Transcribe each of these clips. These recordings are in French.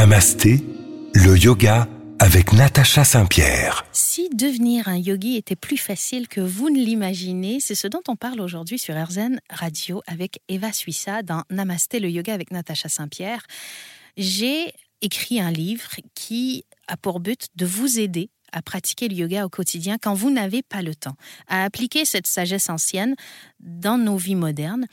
Namasté, le yoga avec Natacha Saint-Pierre. Si devenir un yogi était plus facile que vous ne l'imaginez, c'est ce dont on parle aujourd'hui sur RZN Radio avec Eva Suissa dans Namasté, le yoga avec Natacha Saint-Pierre. J'ai écrit un livre qui a pour but de vous aider à pratiquer le yoga au quotidien quand vous n'avez pas le temps, à appliquer cette sagesse ancienne dans nos vies modernes.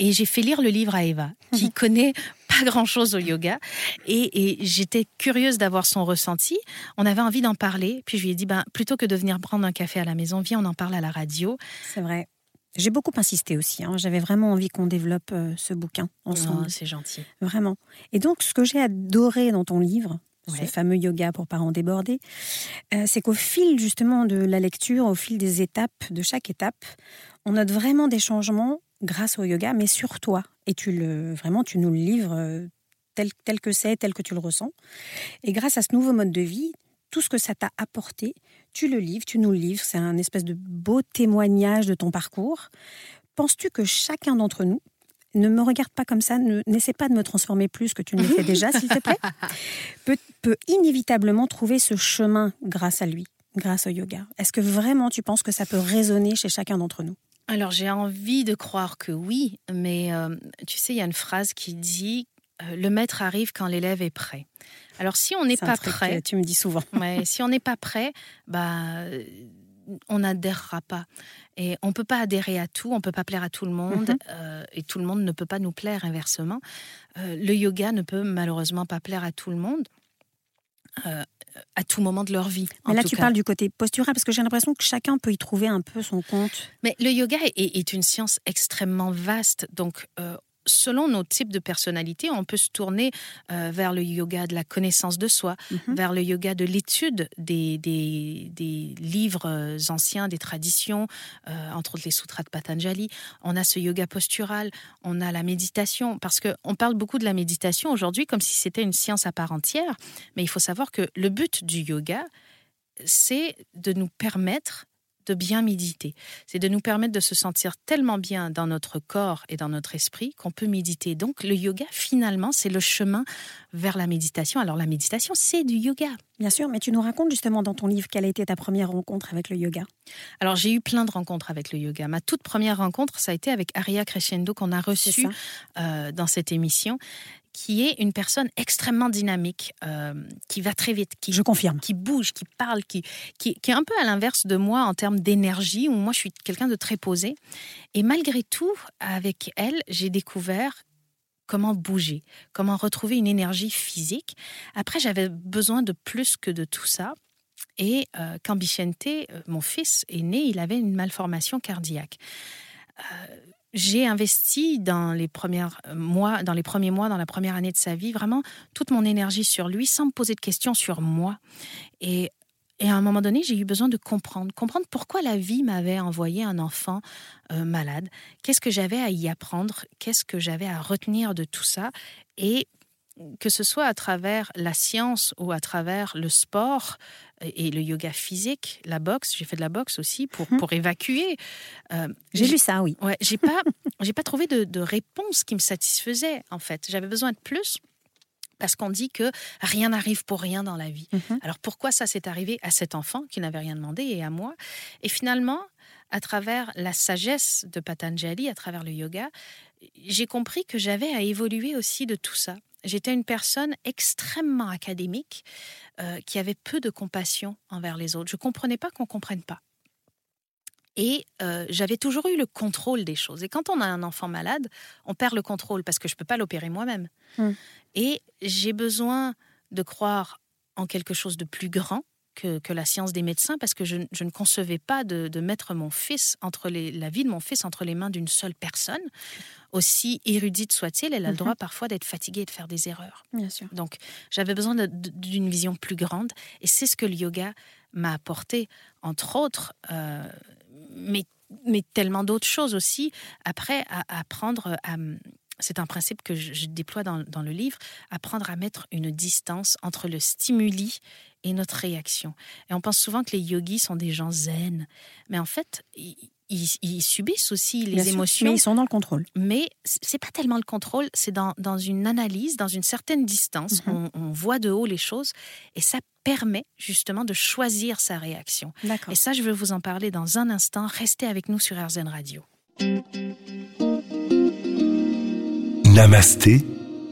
Et j'ai fait lire le livre à Eva, qui connaît pas grand-chose au yoga. Et, j'étais curieuse d'avoir son ressenti. On avait envie d'en parler. Puis je lui ai dit, ben, plutôt que de venir prendre un café à la maison, viens, on en parle à la radio. C'est vrai. J'ai beaucoup insisté aussi. Hein. J'avais vraiment envie qu'on développe euh, ce bouquin ensemble. Oh, c'est gentil. Vraiment. Et donc, ce que j'ai adoré dans ton livre, ce fameux yoga pour parents débordés, euh, c'est qu'au fil justement de la lecture, au fil des étapes, de chaque étape, on note vraiment des changements grâce au yoga, mais sur toi. Et tu le, vraiment, tu nous le livres euh, tel, tel que c'est, tel que tu le ressens. Et grâce à ce nouveau mode de vie, tout ce que ça t'a apporté, tu le livres, tu nous le livres. C'est un espèce de beau témoignage de ton parcours. Penses-tu que chacun d'entre nous, ne me regarde pas comme ça, n'essaie pas de me transformer plus que tu ne le fais déjà, s'il te plaît, peut, peut inévitablement trouver ce chemin grâce à lui, grâce au yoga Est-ce que vraiment tu penses que ça peut résonner chez chacun d'entre nous? Alors j'ai envie de croire que oui, mais euh, tu sais, il y a une phrase qui dit euh, le maître arrive quand l'élève est prêt. Alors si on n'est pas prêt, tu me dis souvent. si on n'est pas prêt, bah on n'adhérera pas. Et on peut pas adhérer à tout, on peut pas plaire à tout le monde, mhm. euh, et tout le monde ne peut pas nous plaire inversement. le yoga ne peut malheureusement pas plaire à tout le monde à tout moment de leur vie. Mais là, tu parles du côté postural, parce que j'ai l'impression que chacun peut y trouver un peu son compte. Mais le yoga est, une science extrêmement vaste, donc euh, selon nos types de personnalité, on peut se tourner euh, vers le yoga de la connaissance de soi, mhm. vers le yoga de l'étude des, des, livres euh, anciens, des traditions, euh, entre autres les sutras de Patanjali. On a ce yoga postural, on a la méditation, parce qu'on parle beaucoup de la méditation aujourd'hui comme si c'était une science à part entière, mais il faut savoir que le but du yoga, c'est de nous permettre de bien méditer. C'est de nous permettre de se sentir tellement bien dans notre corps et dans notre esprit qu'on peut méditer. Donc le yoga, finalement, c'est le chemin vers la méditation. Alors la méditation, c'est du yoga. Bien sûr, mais tu nous racontes justement dans ton livre quelle a été ta première rencontre avec le yoga. Alors j'ai eu plein de rencontres avec le yoga. Ma toute première rencontre, ça a été avec Aria Crescendo qu'on a reçu euh, dans cette émission qui est une personne extrêmement dynamique, euh, qui va très vite, qui, je confirme, qui bouge, qui parle, qui, qui, est un peu à l'inverse de moi en termes d'énergie, où moi je suis quelqu'un de très posé. Et malgré tout, avec elle, j'ai découvert comment bouger, comment retrouver une énergie physique. Après, j'avais besoin de plus que de tout ça. Et euh, quand Bichente, euh, mon fils, est né, il avait une malformation cardiaque j'ai investi dans les, premières mois, dans les premiers mois, dans la première année de sa vie, vraiment toute mon énergie sur lui sans me poser de questions sur moi. Et, à un moment donné, j'ai eu besoin de comprendre, comprendre pourquoi la vie m'avait envoyé un enfant euh, malade, qu'est-ce que j'avais à y apprendre, qu'est-ce que j'avais à retenir de tout ça? Et que ce soit à travers la science ou à travers le sport et le yoga physique, la boxe, j'ai fait de la boxe aussi pour, mhm. pour évacuer. Euh, j'ai lu ça, oui. Ouais, j'ai pas, j'ai pas trouvé de, de, réponse qui me satisfaisait en fait. J'avais besoin de plus parce qu'on dit que rien n'arrive pour rien dans la vie. Mhm. Alors pourquoi ça s'est arrivé à cet enfant qui n'avait rien demandé et à moi? Et finalement, à travers la sagesse de Patanjali, à travers le yoga, j'ai compris que j'avais à évoluer aussi de tout ça. J'étais une personne extrêmement académique euh, qui avait peu de compassion envers les autres. Je ne comprenais pas qu'on ne comprenne pas. Et euh, j'avais toujours eu le contrôle des choses. Et quand on a un enfant malade, on perd le contrôle parce que je ne peux pas l'opérer moi-même. Hmm. Et j'ai besoin de croire en quelque chose de plus grand que, la science des médecins parce que je, ne concevais pas de, mettre mon fils entre les, la vie de mon fils entre les mains d'une seule personne. Aussi érudite soit-il, elle a le mhm. droit parfois d'être fatiguée et de faire des erreurs. Bien sûr. Donc j'avais besoin d'une vision plus grande et c'est ce que le yoga m'a apporté, entre autres, euh, mais, mais tellement d'autres choses aussi. Après, à, apprendre à c'est un principe que je, déploie dans, dans, le livre, apprendre à mettre une distance entre le stimuli et notre réaction. Et on pense souvent que les yogis sont des gens zen, mais en fait, ils, subissent aussi les émotions. mais ils sont dans le contrôle. Mais c'est pas tellement le contrôle, c'est dans, dans, une analyse, dans une certaine distance. Mhm. On, voit de haut les choses et ça permet justement de choisir sa réaction. Et ça, je vais vous en parler dans un instant. Restez avec nous sur RZN Radio. Namasté,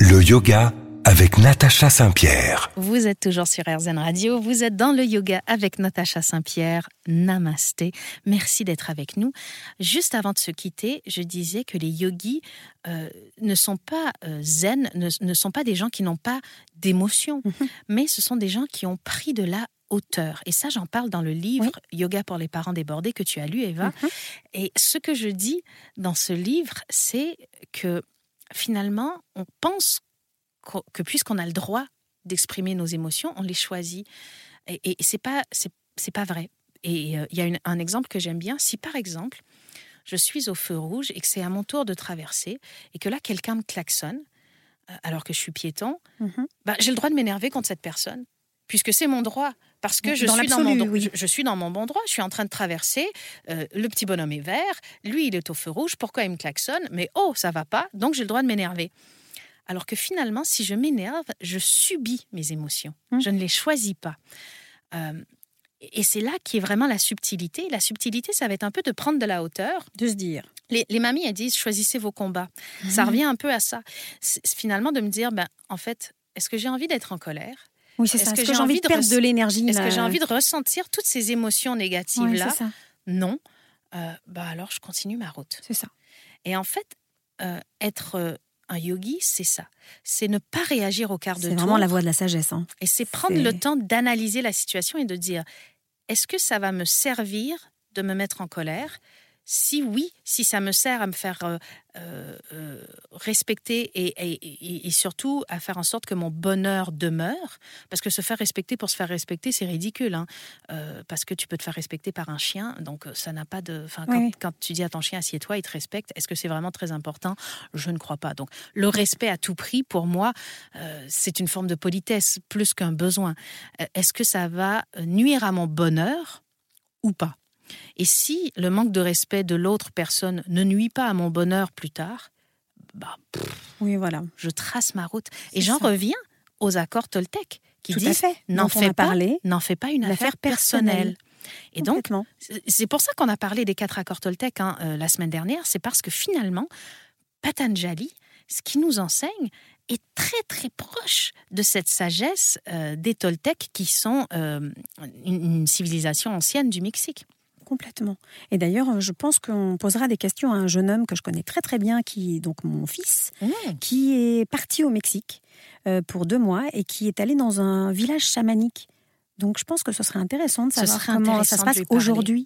le yoga avec Natacha Saint-Pierre. Vous êtes toujours sur RZN Radio, vous êtes dans le yoga avec Natacha Saint-Pierre. Namasté. Merci d'être avec nous. Juste avant de se quitter, je disais que les yogis euh, ne sont pas euh, zen, ne, sont pas des gens qui n'ont pas d'émotion, mhm. mais ce sont des gens qui ont pris de la hauteur. Et ça, j'en parle dans le livre Yoga pour les parents débordés que tu as lu, Eva. Mhm. Et ce que je dis dans ce livre, c'est que finalement, on pense que puisqu'on a le droit d'exprimer nos émotions, on les choisit. Et, et c'est pas c'est pas vrai. Et euh, il y a un exemple que j'aime bien. Si par exemple, je suis au feu rouge et que c'est à mon tour de traverser et que là quelqu'un me klaxonne euh, alors que je suis piéton, mhm. bah, j'ai le droit de m'énerver contre cette personne puisque c'est mon droit. Parce que je, suis dans mon, je, suis dans mon bon droit, je suis en train de traverser, euh, le petit bonhomme est vert, lui il est au feu rouge, pourquoi il me klaxonne Mais oh, ça va pas, donc j'ai le droit de m'énerver. Alors que finalement, si je m'énerve, je subis mes émotions. Mmh. Je ne les choisis pas. Euh, et c'est là qui est vraiment la subtilité. La subtilité, ça va être un peu de prendre de la hauteur. De se dire. Les, mamies, elles disent choisissez vos combats. Ça mmh. revient un peu à ça. finalement, de me dire ben, en fait, est-ce que j'ai envie d'être en colère? Oui, c'est ça. Est-ce que, j'ai envie de perdre de l'énergie Est-ce que j'ai envie de ressentir toutes ces émotions négatives-là? Non. Euh, bah alors, je continue ma route. C'est ça. Et en fait, euh, être un yogi, c'est ça. C'est ne pas réagir au quart de tour. C'est vraiment la voie de la sagesse. Hein. Et c'est prendre le temps d'analyser la situation et de dire est-ce que ça va me servir de me mettre en colère? Si oui, si ça me sert à me faire euh, euh, euh, respecter et, surtout à faire en sorte que mon bonheur demeure, parce que se faire respecter pour se faire respecter, c'est ridicule, hein. parce que tu peux te faire respecter par un chien, donc ça n'a pas de... Quand, quand, tu dis à ton chien assieds-toi, il te respecte, est-ce que c'est vraiment très important? Je ne crois pas. Donc le respect à tout prix, pour moi, c'est une forme de politesse plus qu'un besoin. Est-ce que ça va nuire à mon bonheur ou pas? Et si le manque de respect de l'autre personne ne nuit pas à mon bonheur plus tard, bah, oui, voilà. je trace ma route. Et j'en reviens aux accords Toltec qui disent n'en fais, pas, fais pas une affaire personnelle. Et donc, c'est pour ça qu'on a parlé des quatre accords Toltec hein, euh, la semaine dernière, c'est parce que finalement, Patanjali, ce qui nous enseigne, est très très proche de cette sagesse euh, des Toltecs qui sont euh, une, civilisation ancienne du Mexique. Complètement. Et d'ailleurs, euh, je pense qu'on posera des questions à un jeune homme que je connais très très bien, qui est donc mon fils, mmh. qui est parti au Mexique euh, pour deux mois et qui est allé dans un village chamanique. Donc je pense que ce serait intéressant de savoir comment ça se passe aujourd'hui.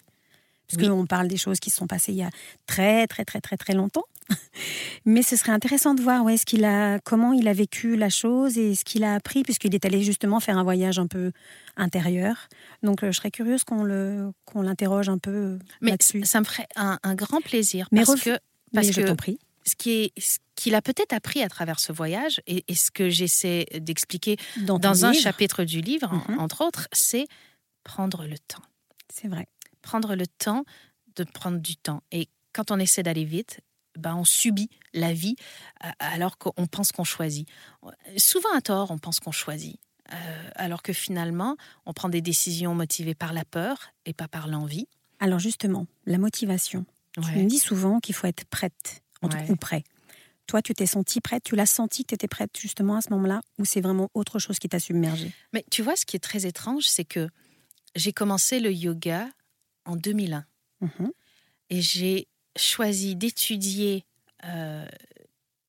Parce qu'on parle des choses qui se sont passées il y a très très très très très longtemps. Mais ce serait intéressant de voir est-ce qu'il a, comment il a vécu la chose et ce qu'il a appris, puisqu'il est allé justement faire un voyage un peu intérieur. Donc, euh, je serais curieuse qu'on le, qu'on l'interroge un peu là-dessus. Ça me ferait un, grand plaisir. Mais parce que, parce je t'en prie. Ce qui est, ce qu'il a peut-être appris à travers ce voyage, et, ce que j'essaie d'expliquer dans, un chapitre du livre, mm-hmm. entre autres, c'est prendre le temps. C'est vrai. Prendre le temps de prendre du temps. Et quand on essaie d'aller vite, ben, on subit la vie euh, alors qu'on pense qu'on choisit. Souvent à tort, on pense qu'on choisit. Euh, alors que finalement, on prend des décisions motivées par la peur et pas par l'envie. Alors justement, la motivation. Tu me dis souvent qu'il faut être prête, ou prêt. Toi, tu t'es sentie prête, tu l'as senti que tu étais prête justement à ce moment-là, ou c'est vraiment autre chose qui t'a submergée? Mais tu vois, ce qui est très étrange, c'est que j'ai commencé le yoga en 2001. Mhm. Et j'ai choisi d'étudier euh,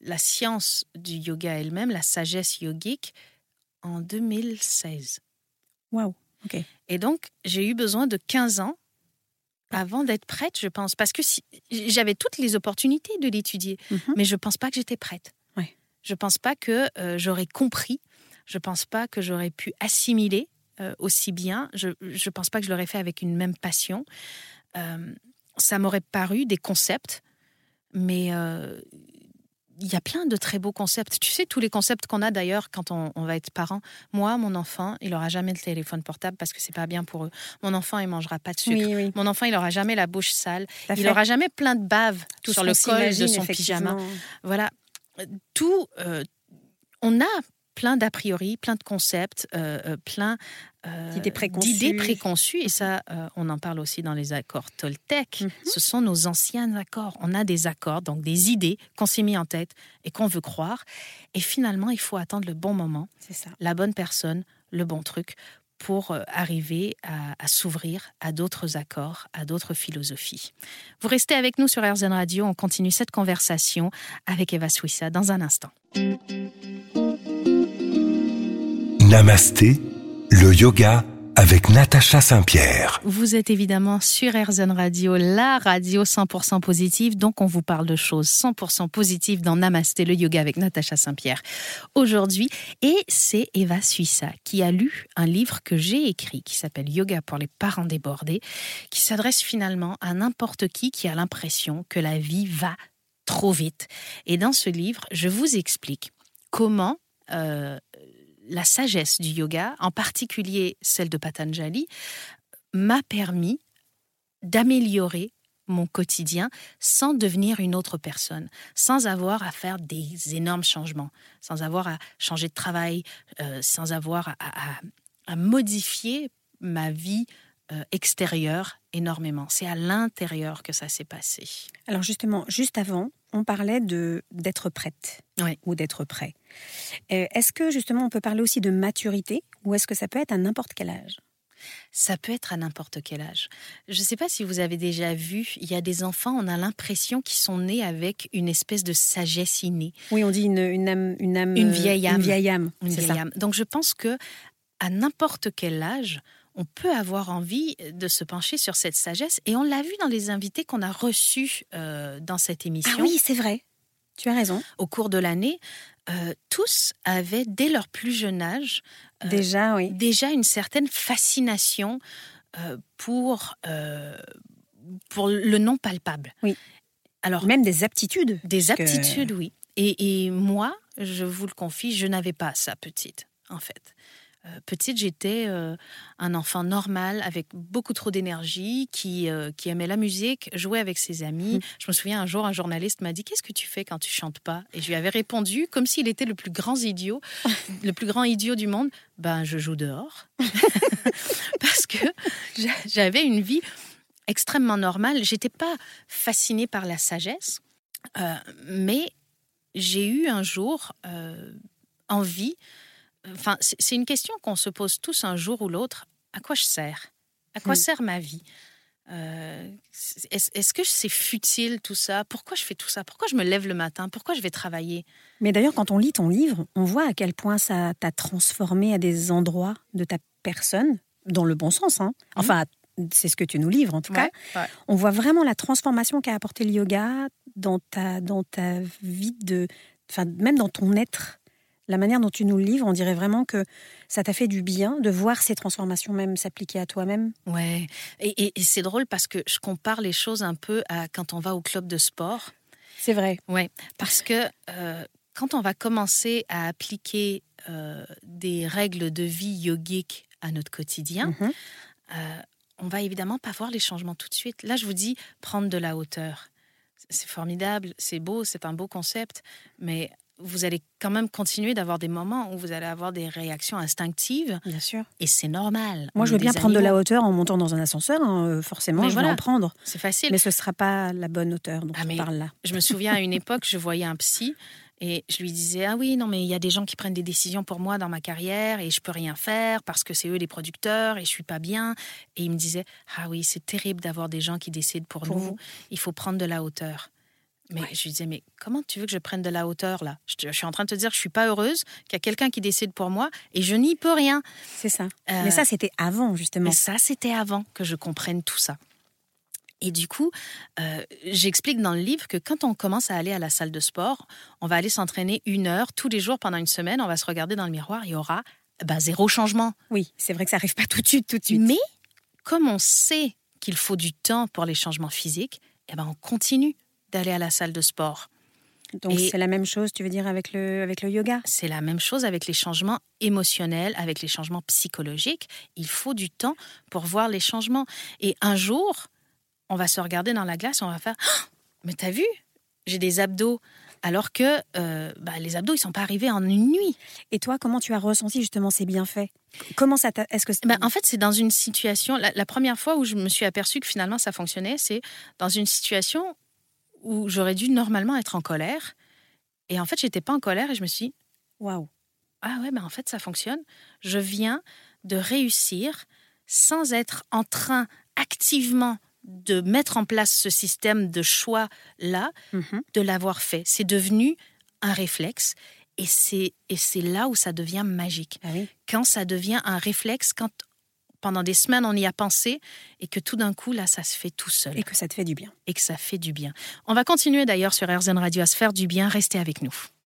la science du yoga elle-même, la sagesse yogique, en 2016. Waouh, ok. Et donc, j'ai eu besoin de 15 ans avant d'être prête, je pense, parce que si, j'avais toutes les opportunités de l'étudier, mhm. mais je ne pense pas que j'étais prête. Ouais. Je ne pense pas que euh, j'aurais compris, je ne pense pas que j'aurais pu assimiler euh, aussi bien, je ne pense pas que je l'aurais fait avec une même passion ça m'aurait paru des concepts, mais euh, il y a plein de très beaux concepts. Tu sais, tous les concepts qu'on a d'ailleurs quand on, va être parent. Moi, mon enfant, il aura jamais le téléphone portable parce que c'est pas bien pour eux. Mon enfant, il mangera pas de sucre. Mon enfant, il aura jamais la bouche sale. il aura jamais plein de bave sur le col de son pyjama. Voilà. Tout, euh, on a plein d'a priori, plein de concepts, euh, euh, plein euh, d'idées préconçues. Et ça, on en parle aussi dans les accords Toltec. Mhm. Ce sont nos anciens accords. On a des accords, donc des idées qu'on s'est mis en tête et qu'on veut croire. Et finalement, il faut attendre le bon moment, ça. la bonne personne, le bon truc pour arriver à, à s'ouvrir à d'autres accords, à d'autres philosophies. Vous restez avec nous sur RZN Radio, on continue cette conversation avec Eva Suissa dans un instant. Namasté, le yoga avec Natacha Saint-Pierre. Vous êtes évidemment sur RZN Radio, la radio 100% positive, donc on vous parle de choses 100% positives dans Namasté, le yoga avec Natacha Saint-Pierre aujourd'hui. Et c'est Eva Suissa qui a lu un livre que j'ai écrit qui s'appelle Yoga pour les parents débordés, qui s'adresse finalement à n'importe qui qui a l'impression que la vie va trop vite. Et dans ce livre, je vous explique comment euh, la sagesse du yoga, en particulier celle de Patanjali, m'a permis d'améliorer mon quotidien sans devenir une autre personne, sans avoir à faire des énormes changements, sans avoir à changer de travail, euh, sans avoir à, modifier ma vie euh, extérieure énormément. C'est à l'intérieur que ça s'est passé. Alors justement, juste avant, on parlait de d'être prête ou d'être prêt. Euh, est-ce que justement on peut parler aussi de maturité ou est-ce que ça peut être à n'importe quel âge? Ça peut être à n'importe quel âge. Je ne sais pas si vous avez déjà vu, il y a des enfants, on a l'impression qu'ils sont nés avec une espèce de sagesse innée. Oui, on dit une, une âme, une âme, une vieille âme, une vieille âme. Une vieille âme. Donc je pense que à n'importe quel âge, on peut avoir envie de se pencher sur cette sagesse. Et on l'a vu dans les invités qu'on a reçus euh, dans cette émission. Ah oui, c'est vrai. Tu as raison. Au cours de l'année, euh, tous avaient, dès leur plus jeune âge, euh, déjà, oui. déjà une certaine fascination pour, pour le non palpable. Oui. Alors, Même des aptitudes. Des aptitudes, oui. Et, et, moi, je vous le confie, je n'avais pas ça petite, en fait. Euh, petite, j'étais euh, un enfant normal avec beaucoup trop d'énergie, qui, euh, qui aimait la musique, jouait avec ses amis. Mmh. Je me souviens un jour, un journaliste m'a dit Qu'est-ce que tu fais quand tu chantes pas? Et je lui avais répondu, comme s'il était le plus grand idiot, le plus grand idiot du monde Ben, je joue dehors. Parce que j'avais une vie extrêmement normale. J'étais pas fascinée par la sagesse, mais j'ai eu un jour envie Enfin, c'est une question qu'on se pose tous un jour ou l'autre. À quoi je sers? À quoi hmm. sert ma vie? Euh, Est-ce que c'est futile tout ça? Pourquoi je fais tout ça? Pourquoi je me lève le matin? Pourquoi je vais travailler? Mais d'ailleurs, quand on lit ton livre, on voit à quel point ça t'a transformé à des endroits de ta personne, dans le bon sens. Hein. Hmm. Enfin, c'est ce que tu nous livres en tout cas. On voit vraiment la transformation qu'a apporté le yoga dans ta, dans ta vie, de, enfin, même dans ton être la manière dont tu nous le livres, on dirait vraiment que ça t'a fait du bien de voir ces transformations même s'appliquer à toi-même. Ouais, et, c'est drôle parce que je compare les choses un peu à quand on va au club de sport. C'est vrai. Ouais, parce que euh, quand on va commencer à appliquer euh, des règles de vie yogiques à notre quotidien, mm-hmm. euh, on va évidemment pas voir les changements tout de suite. Là, je vous dis prendre de la hauteur. C'est formidable, c'est beau, c'est un beau concept, mais vous allez quand même continuer d'avoir des moments où vous allez avoir des réactions instinctives. Bien sûr. Et c'est normal. Moi, je veux bien prendre de la hauteur en montant dans un ascenseur. Hein, euh, forcément, je vais en prendre. C'est facile. Mais ce ne sera pas la bonne hauteur dont ah, on parle là. Je me souviens à une époque, je voyais un psy et je lui disais ah oui non mais il y a des gens qui prennent des décisions pour moi dans ma carrière et je peux rien faire parce que c'est eux les producteurs et je suis pas bien et il me disait ah oui c'est terrible d'avoir des gens qui décident pour, nous il faut prendre de la hauteur mais je lui disais, mais comment tu veux que je prenne de la hauteur là? Je, suis en train de te dire que je suis pas heureuse, qu'il y a quelqu'un qui décide pour moi et je n'y peux rien. C'est ça. Euh, mais ça, c'était avant, justement. Mais ça, c'était avant que je comprenne tout ça. Et du coup, euh, j'explique dans le livre que quand on commence à aller à la salle de sport, on va aller s'entraîner une heure tous les jours pendant une semaine, on va se regarder dans le miroir, il y aura bah, zéro changement. Oui, c'est vrai que ça arrive pas tout de suite, tout de suite. Mais comme on sait qu'il faut du temps pour les changements physiques, eh ben on continue d'aller à la salle de sport. Donc c'est la même chose, tu veux dire, avec le, avec le yoga? C'est la même chose avec les changements émotionnels, avec les changements psychologiques. Il faut du temps pour voir les changements. Et un jour, on va se regarder dans la glace, on va faire «Ah, Mais t'as vu? J'ai des abdos. Alors que euh, bah, les abdos, ils sont pas arrivés en une nuit. Et toi, comment tu as ressenti justement ces bienfaits? Comment ça Est-ce que ben, En fait, c'est dans une situation. La, la, première fois où je me suis aperçue que finalement ça fonctionnait, c'est dans une situation où j'aurais dû normalement être en colère. Et en fait, j'étais pas en colère et je me suis dit, waouh, ah ouais, ben en fait, ça fonctionne. Je viens de réussir sans être en train activement de mettre en place ce système de choix-là, mhm. de l'avoir fait. C'est devenu un réflexe et c'est, et c'est là où ça devient magique. Ah quand ça devient un réflexe, quand pendant des semaines on y a pensé et que tout d'un coup là ça se fait tout seul. Et que ça te fait du bien. Et que ça fait du bien. On va continuer d'ailleurs sur RZN Radio à se faire du bien. Restez avec nous.